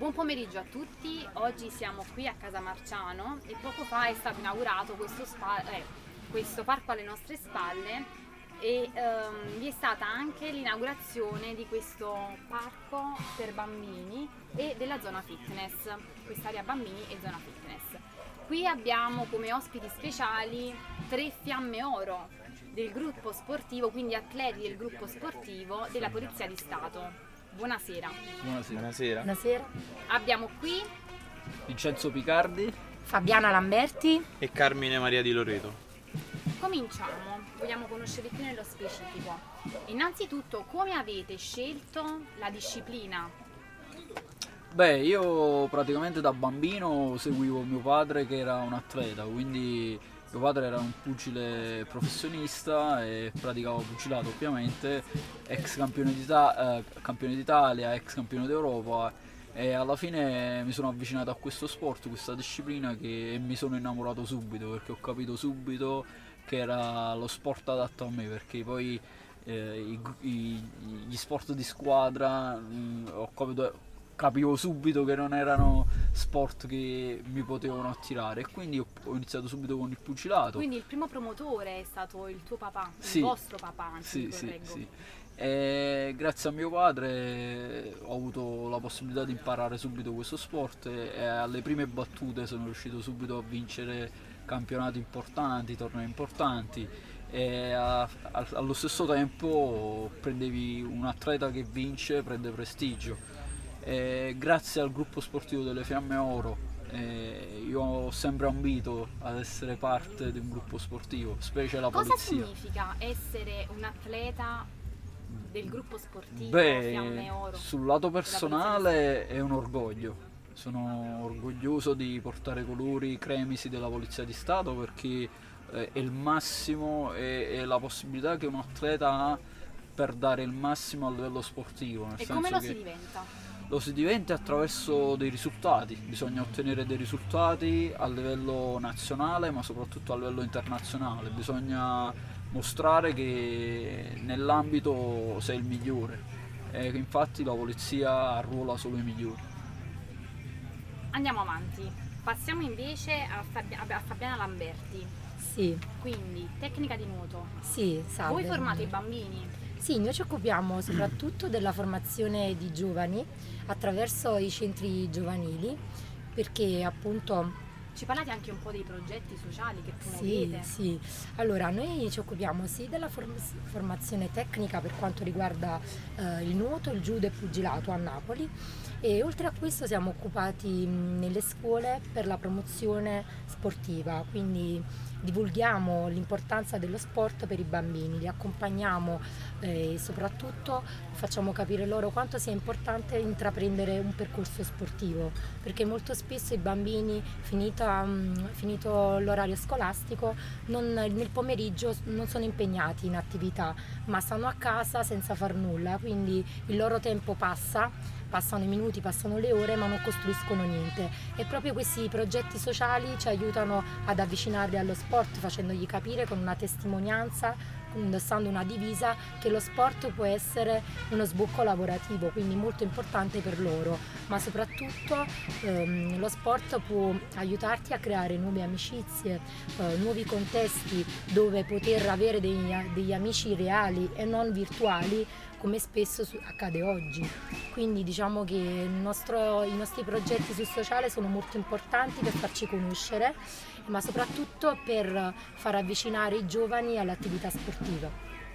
Buon pomeriggio a tutti, oggi siamo qui a Casa Marciano e poco fa è stato inaugurato questo, spa- eh, questo parco alle nostre spalle e ehm, vi è stata anche l'inaugurazione di questo parco per bambini e della zona fitness, quest'area bambini e zona fitness. Qui abbiamo come ospiti speciali tre fiamme oro del gruppo sportivo, quindi atleti del gruppo sportivo della Polizia di Stato. Buonasera. Buonasera. Buonasera. Buonasera. Abbiamo qui Vincenzo Picardi. Fabiana Lamberti. E Carmine Maria di Loreto. Cominciamo, vogliamo conoscere più nello specifico. Innanzitutto, come avete scelto la disciplina? Beh, io praticamente da bambino seguivo mio padre che era un atleta, quindi mio padre era un pugile professionista e praticava pugilato ovviamente, ex campione, d'Ita- eh, campione d'Italia, ex campione d'Europa e alla fine mi sono avvicinato a questo sport, questa disciplina che mi sono innamorato subito perché ho capito subito che era lo sport adatto a me perché poi eh, i- i- gli sport di squadra mh, ho capito capivo subito che non erano sport che mi potevano attirare e quindi ho, ho iniziato subito con il pugilato. Quindi il primo promotore è stato il tuo papà, Sì. il vostro papà, anzi, Sì, sì, sì. E grazie a mio padre ho avuto la possibilità di imparare subito questo sport e alle prime battute sono riuscito subito a vincere campionati importanti, tornei importanti e a- a- allo stesso tempo prendevi un atleta che vince, prende prestigio. E grazie al gruppo sportivo delle Fiamme Oro eh, io ho sempre ambito ad essere parte di un gruppo sportivo, specie la Cosa polizia. significa essere un atleta del gruppo sportivo Beh, Fiamme Oro? sul lato personale è un orgoglio. Sono orgoglioso di portare colori cremisi della Polizia di Stato perché eh, è il massimo e la possibilità che un atleta ha per dare il massimo a livello sportivo. E come lo che si diventa? Lo si diventa attraverso dei risultati, bisogna ottenere dei risultati a livello nazionale ma soprattutto a livello internazionale, bisogna mostrare che nell'ambito sei il migliore e che infatti la polizia arruola solo i migliori. Andiamo avanti. Passiamo invece a, Fabi- a Fabiana Lamberti. Sì, Quindi, tecnica di nuoto. sì, salve. Voi formate i bambini? Sì, noi ci occupiamo soprattutto della formazione di giovani attraverso i centri giovanili perché appunto Ci parlate anche un po' dei progetti sociali che Sì, promuovete? sì. Allora, noi ci occupiamo sì della form- formazione tecnica per quanto riguarda eh, il nuoto, il judo e il pugilato a Napoli e oltre a questo siamo occupati nelle scuole per la promozione sportiva, quindi divulghiamo l'importanza dello sport per i bambini, li accompagniamo eh, e soprattutto facciamo capire loro quanto sia importante intraprendere un percorso sportivo, perché molto spesso i bambini finita, finito l'orario scolastico non- nel pomeriggio non sono impegnati in attività, ma stanno a casa senza far nulla, quindi il loro tempo passa passano i minuti, passano le ore, ma non costruiscono niente. E proprio questi progetti sociali ci aiutano ad avvicinarli allo sport, facendogli capire con una testimonianza, indossando una divisa, che lo sport può essere uno sbocco lavorativo, quindi molto importante per loro, ma soprattutto ehm, lo sport può aiutarti a creare nuove amicizie, eh, nuovi contesti dove poter avere degli, degli amici reali e non virtuali come spesso su- accade oggi. Quindi diciamo che nostro- i nostri progetti sul sociale sono molto importanti per farci conoscere, ma soprattutto per far avvicinare i giovani all'attività sportiva.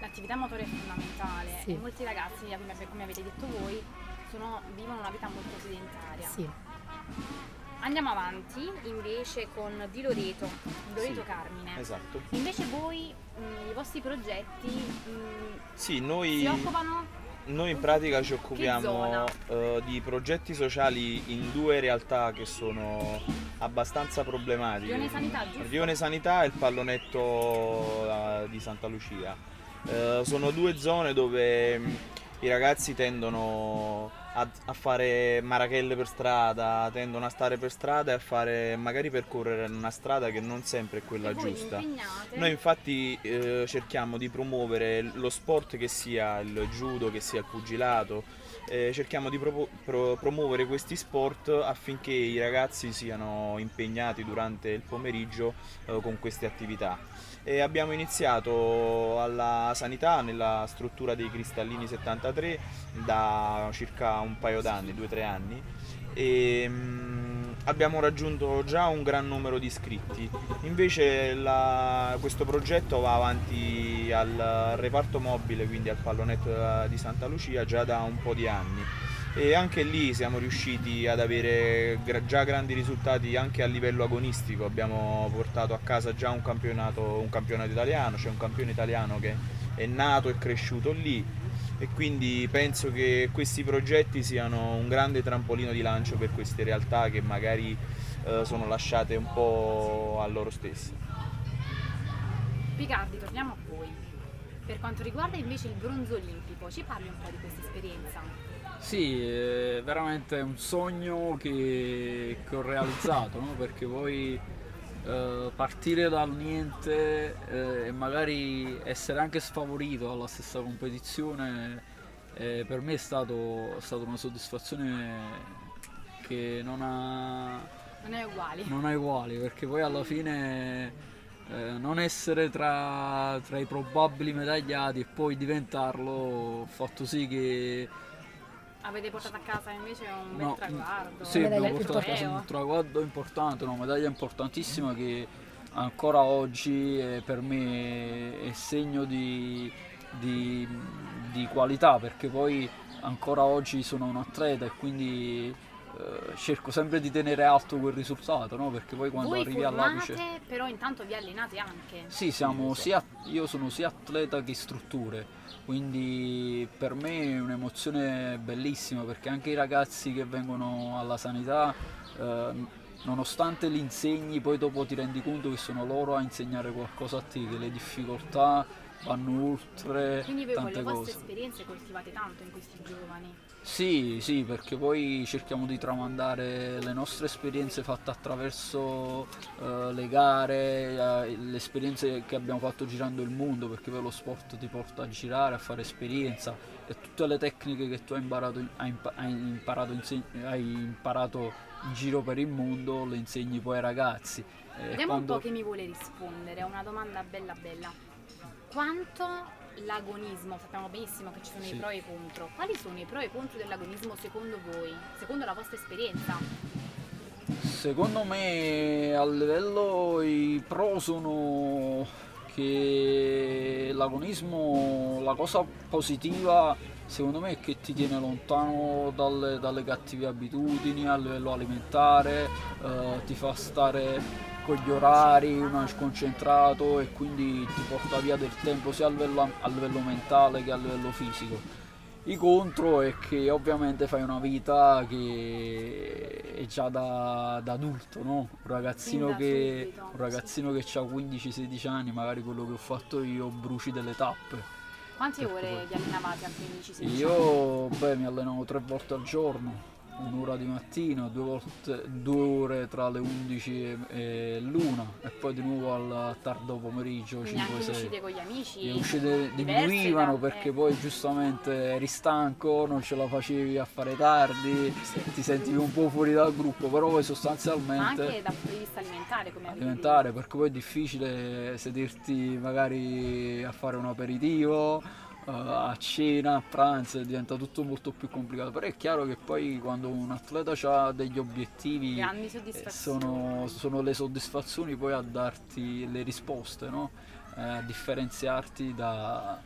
L'attività motore è fondamentale Sì. e molti ragazzi, come come avete detto voi, sono- vivono una vita molto sedentaria. Sì. Andiamo avanti invece con Di Loreto, Di Loreto Sì, Carmine. Esatto. Invece voi, mh, i vostri progetti mh, Sì, si noi, occupano noi in pratica ci occupiamo eh, di progetti sociali in due realtà che sono abbastanza problematiche. Rione Sanità, giusto? Rione Sanità e il pallonetto eh, di Santa Lucia. Eh, sono due zone dove mh, i ragazzi tendono a, a fare marachelle per strada, tendono a stare per strada e a fare magari percorrere una strada che non sempre è quella giusta. Noi infatti eh, cerchiamo di promuovere lo sport che sia il judo, che sia il pugilato, eh, cerchiamo di propo- pro- promuovere questi sport affinché i ragazzi siano impegnati durante il pomeriggio eh, con queste attività. E abbiamo iniziato alla sanità nella struttura dei Cristallini 73 da circa un paio d'anni, due o tre anni e mh, abbiamo raggiunto già un gran numero di iscritti. Invece la, questo progetto va avanti al reparto mobile, quindi al pallonetto di Santa Lucia, già da un po' di anni. E anche lì siamo riusciti ad avere già grandi risultati anche a livello agonistico. Abbiamo portato a casa già un campionato, un campionato italiano, c'è cioè un campione italiano che è nato e cresciuto lì e quindi penso che questi progetti siano un grande trampolino di lancio per queste realtà che magari eh, sono lasciate un po' a loro stesse. Picardi, torniamo a voi. Per quanto riguarda invece il bronzo olimpico, ci parli un po' di questa esperienza? Sì, è veramente un sogno che, che ho realizzato, no? perché poi eh, partire dal niente eh, e magari essere anche sfavorito alla stessa competizione eh, per me è stato, è stata una soddisfazione che non ha, non è uguali. Non è uguali perché poi alla fine eh, non essere tra, tra, i probabili medagliati e poi diventarlo ha fatto sì che Avete portato a casa invece un bel no, traguardo? Sì, abbiamo portato a casa un traguardo importante, una medaglia importantissima che ancora oggi è, per me è segno di, di, di, qualità perché poi ancora oggi sono un atleta e quindi eh, cerco sempre di tenere alto quel risultato, no? perché poi quando Voi arrivi formate, all'apice... però intanto vi allenate anche. Sì, siamo sia, io sono sia atleta che strutture quindi per me è un'emozione bellissima perché anche i ragazzi che vengono alla sanità eh, nonostante li insegni poi dopo ti rendi conto che sono loro a insegnare qualcosa a te che le difficoltà vanno oltre quindi voi tante con le vostre cose. esperienze coltivate tanto in questi giovani sì, sì, perché poi cerchiamo di tramandare le nostre esperienze fatte attraverso uh, le gare, uh, le esperienze che abbiamo fatto girando il mondo, perché poi lo sport ti porta a girare, a fare esperienza e tutte le tecniche che tu hai imparato, hai impa- hai imparato, hai imparato giro per il mondo le insegni poi ai ragazzi. Vediamo quando... un po' che mi vuole rispondere, è una domanda bella bella. Quanto l'agonismo, sappiamo benissimo che ci sono sì. i pro e i contro. Quali sono i pro e i contro dell'agonismo secondo voi, secondo la vostra esperienza? Secondo me a livello i pro sono che l'agonismo, la cosa positiva secondo me è che ti tiene lontano dalle, dalle cattive abitudini a livello alimentare, eh, ti fa stare con gli orari, uno è sconcentrato e quindi ti porta via del tempo sia a livello, a livello mentale che a livello fisico. I contro è che ovviamente fai una vita che è già da, da adulto, no? Un ragazzino, che, un ragazzino che ha 15-16 anni, magari quello che ho fatto io, bruci delle tappe. Quante ore vi allenavate a 15-16 anni? Io beh, mi allenavo tre volte al giorno un'ora di mattina, due, volte, due ore tra le 11 e, e l'una e poi di nuovo al tardo pomeriggio Quindi 5 6 uscite con gli amici le uscite diminuivano perché eh. poi giustamente eri stanco non ce la facevi a fare tardi ti sentivi un po' fuori dal gruppo però poi sostanzialmente ma anche dal punto di vista alimentare come alimentare perché poi è difficile sederti magari a fare un aperitivo uh, a cena, a pranzo diventa tutto molto più complicato. Però è chiaro che poi quando un atleta ha degli obiettivi eh, sono, sono, le soddisfazioni poi a darti le risposte, no? eh, a differenziarti da,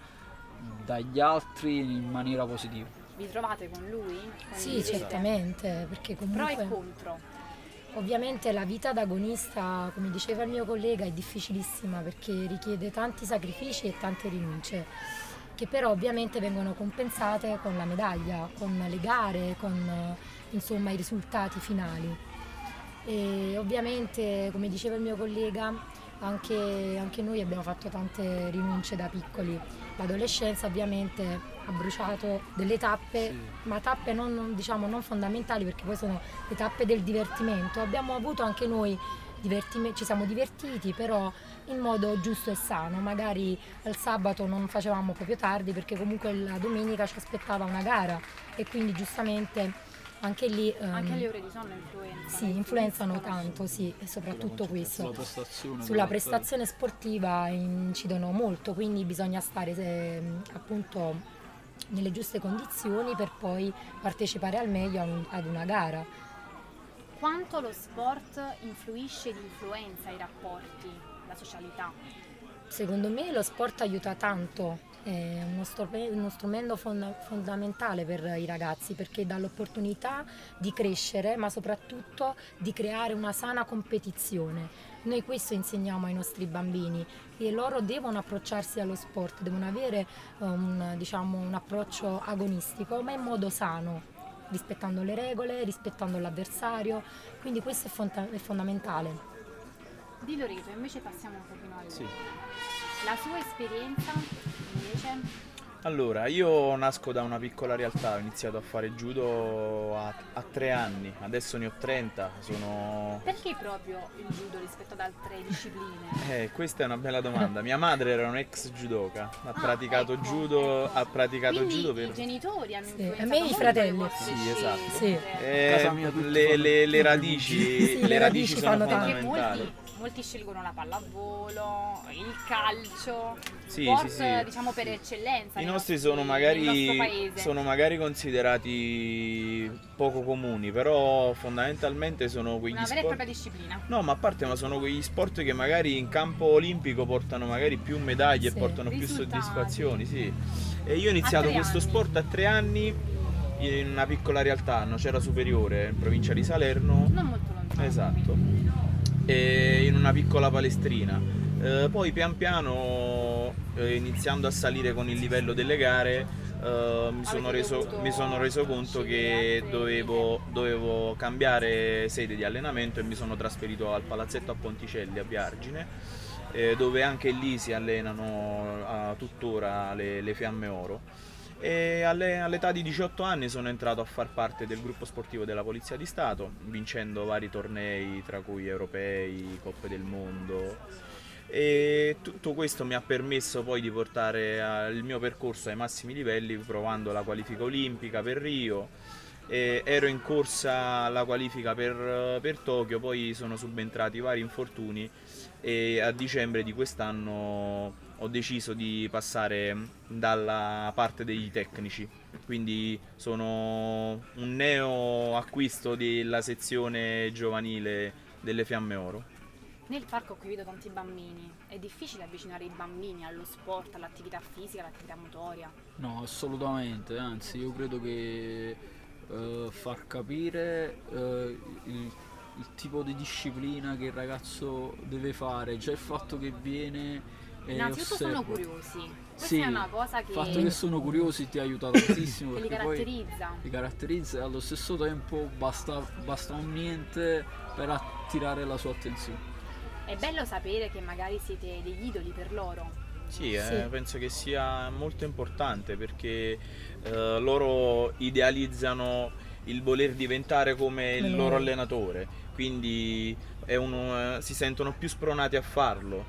dagli altri in maniera positiva. Vi trovate con lui? Con sì, certamente, perché comunque... Pro e contro. Ovviamente la vita d'agonista, come diceva il mio collega, è difficilissima perché richiede tanti sacrifici e tante rinunce che però ovviamente vengono compensate con la medaglia, con le gare, con insomma, i risultati finali. E ovviamente, come diceva il mio collega, anche, anche, noi abbiamo fatto tante rinunce da piccoli. L'adolescenza ovviamente ha bruciato delle tappe, sì. ma tappe non, diciamo, non fondamentali perché poi sono le tappe del divertimento. Abbiamo avuto anche noi divertime- ci siamo divertiti, però in modo giusto e sano. Magari il sabato non facevamo proprio tardi perché comunque la domenica ci aspettava una gara e quindi giustamente anche lì... ehm, Anche le ore di sonno influenzano. sì, influenzano tanto, sì, e soprattutto questo. Sulla prestazione. Sulla prestazione sportiva incidono molto, quindi bisogna stare eh, appunto nelle giuste condizioni per poi partecipare al meglio ad una gara. Quanto lo sport influisce ed influenza i rapporti, la socialità? Secondo me lo sport aiuta tanto, è uno, strop- uno strumento fonda- fondamentale per i ragazzi perché dà l'opportunità di crescere, ma soprattutto di creare una sana competizione. Noi questo insegniamo ai nostri bambini, che loro devono approcciarsi allo sport, devono avere un, diciamo, un approccio agonistico, ma in modo sano, rispettando le regole, rispettando l'avversario, quindi questo è, fonda- è fondamentale. Di Loreto, invece passiamo un pochino a lui. Sì. La sua esperienza invece Allora, io nasco da una piccola realtà, ho iniziato a fare judo a, a tre anni, adesso ne ho 30, sono... Perché proprio il judo rispetto ad altre discipline? Eh, questa è una bella domanda. Mia madre era un ex judoka, ha praticato ecco, judo, ecco. ha praticato Quindi judo i per... genitori hanno Sì, influenzato a me i fratelli. Sì, esatto. scelte. Eh, mia le, le- le radici, Sì, le radici radici sono fondamentali. molti, molti scelgono la pallavolo, il calcio, Sì, sport sì, sì. diciamo per eccellenza. I nostri sono magari, sono magari considerati poco comuni, però fondamentalmente sono quegli una vera e sport... propria disciplina. No, ma a parte, ma sono quegli sport che magari in campo olimpico portano magari più medaglie e portano più Risultati. soddisfazioni, sì. E io ho iniziato questo anni. sport a tre anni in una piccola realtà, Nocera Superiore, in provincia di Salerno. Non molto lontano. Esatto. E in una piccola palestrina. Eh, poi pian piano, eh, iniziando a salire con il livello delle gare, eh, mi, sono reso, mi sono reso conto che dovevo, dovevo cambiare sede di allenamento e mi sono trasferito al palazzetto a Ponticelli a Viargine, eh, dove anche lì si allenano a tuttora le, le Fiamme Oro. E alle- all'età di 18 anni sono entrato a far parte del gruppo sportivo della Polizia di Stato, vincendo vari tornei, tra cui europei, Coppe del Mondo. E tutto questo mi ha permesso poi di portare il mio percorso ai massimi livelli, provando la qualifica olimpica per Rio. E ero in corsa alla qualifica per, per Tokyo, poi sono subentrati vari infortuni e a dicembre di quest'anno ho deciso di passare dalla parte dei tecnici. Quindi sono un neo acquisto della sezione giovanile delle Fiamme Oro. Nel parco qui vedo tanti bambini. È difficile avvicinare i bambini allo sport, all'attività fisica, all'attività motoria. No, assolutamente, anzi io credo che eh, far capire eh, il, il tipo di disciplina che il ragazzo deve fare, già il fatto che viene e Innanzitutto sono osserva. curiosi. Questa Sì, è una cosa che, Il fatto che sono curiosi ti aiuta tantissimo li perché poi caratterizza. li caratterizza e allo stesso tempo basta, basta un niente per attirare la sua attenzione. È bello sapere che magari siete degli idoli per loro. Sì, eh, Sì. penso che sia molto importante perché eh, loro idealizzano il voler diventare come il loro loro. allenatore, quindi è uno- eh, si sentono più spronati a farlo.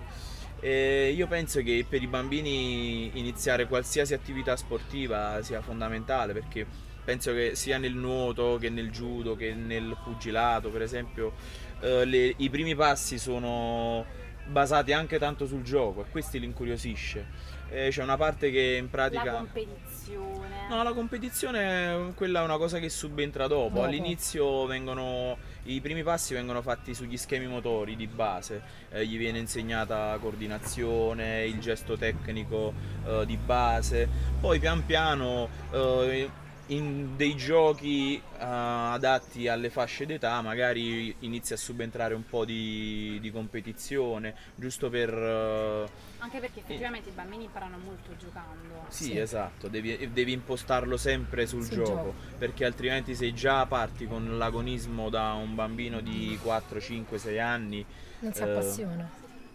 E io penso che per i bambini iniziare qualsiasi attività sportiva sia fondamentale perché penso che sia nel nuoto che nel judo che nel pugilato, per esempio, eh, le- i primi passi sono basati anche tanto sul gioco e questo li incuriosisce. Eh, c'è una parte che in La pratica... competizione. No, la competizione quella è una cosa che subentra dopo. Dopo. All'inizio vengono i primi passi vengono fatti sugli schemi motori di base. Eh, gli viene insegnata coordinazione, il gesto tecnico eh, di base. Poi pian piano eh, in dei giochi eh, adatti alle fasce d'età magari inizia a subentrare un po' di, di competizione, giusto per eh, Anche perché effettivamente i bambini imparano molto giocando. sì, Sì. esatto, devi, devi impostarlo sempre sul Sul gioco, gioco. perché altrimenti se già parti con l'agonismo da un bambino di 4, 5, 6 anni, Non si Eh, appassiona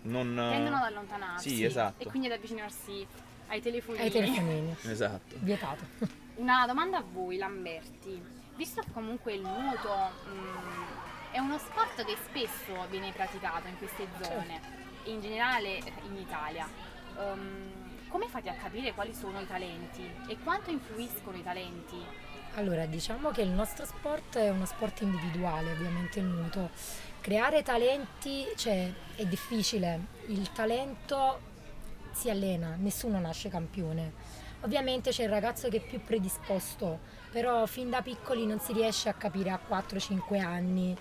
non... Tendono ad allontanarsi. Sì, esatto. E quindi ad avvicinarsi ai telefonini. ai telefonini. Esatto. Vietato. Una domanda a voi, Lamberti. Visto che comunque il nuoto mh, è uno sport che spesso viene praticato in queste zone, in generale in Italia. Um, come fate a capire quali sono i talenti e quanto influiscono i talenti? Allora, diciamo che il nostro sport è uno sport individuale, ovviamente il nuoto. Creare talenti cioè, è difficile, il talento si allena, nessuno nasce campione. Ovviamente c'è il ragazzo che è più predisposto, però fin da piccoli non si riesce a capire a 4-5 anni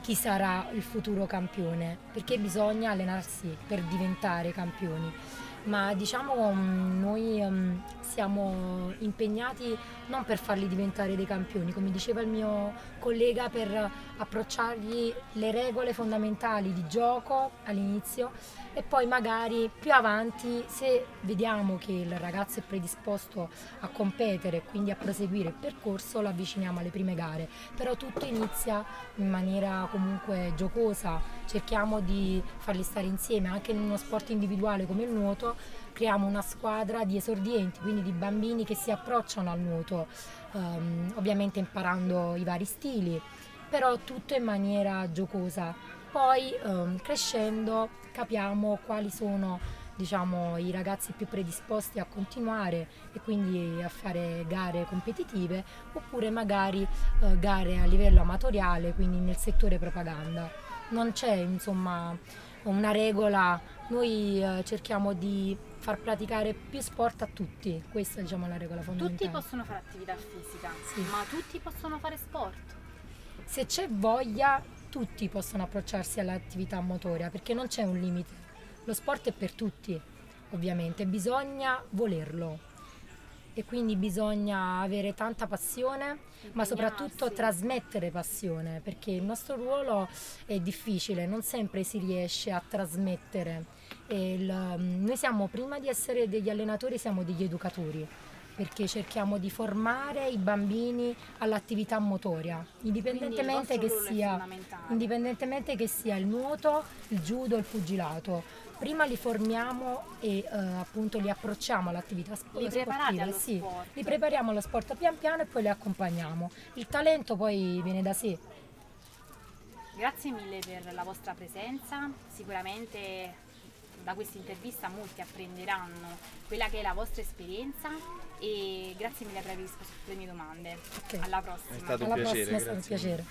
chi sarà il futuro campione, perché bisogna allenarsi per diventare campioni ma diciamo mm, noi um, siamo impegnati non per farli diventare dei campioni, come diceva il mio collega, per approcciargli le regole fondamentali di gioco all'inizio e poi magari più avanti se vediamo che il ragazzo è predisposto a competere e quindi a proseguire il percorso lo avviciniamo alle prime gare. Però tutto inizia in maniera comunque giocosa. Cerchiamo di farli stare insieme anche in uno sport individuale come il nuoto creiamo una squadra di esordienti quindi di bambini che si approcciano al nuoto um, ovviamente imparando i vari stili però tutto in maniera giocosa poi ehm, crescendo capiamo quali sono diciamo, i ragazzi più predisposti a continuare e quindi a fare gare competitive oppure magari eh, gare a livello amatoriale, quindi nel settore propaganda. Non c'è insomma una regola, noi eh, cerchiamo di far praticare più sport a tutti, questa diciamo, è la regola fondamentale. Tutti possono fare attività fisica, sì. ma tutti possono fare sport. Se c'è voglia tutti possono approcciarsi all'attività motoria perché non c'è un limite. Lo sport è per tutti, ovviamente, bisogna volerlo e quindi bisogna avere tanta passione, ma soprattutto trasmettere passione, perché il nostro ruolo è difficile, non sempre si riesce a trasmettere. Il, noi siamo, prima di essere degli allenatori, siamo degli educatori perché cerchiamo di formare i bambini all'attività motoria, indipendentemente che, sia, indipendentemente che sia il nuoto, il judo, il pugilato. Prima li formiamo e eh, appunto li approcciamo all'attività sp- li sportiva. Sì, sport. li prepariamo allo sport pian piano e poi li accompagniamo. Il talento poi viene da sé. Grazie mille per la vostra presenza, sicuramente da questa intervista molti apprenderanno quella che è la vostra esperienza e grazie mille per aver risposto a tutte le mie domande. Okay. Alla prossima. È stato Alla un piacere. Prossima, è stato un piacere.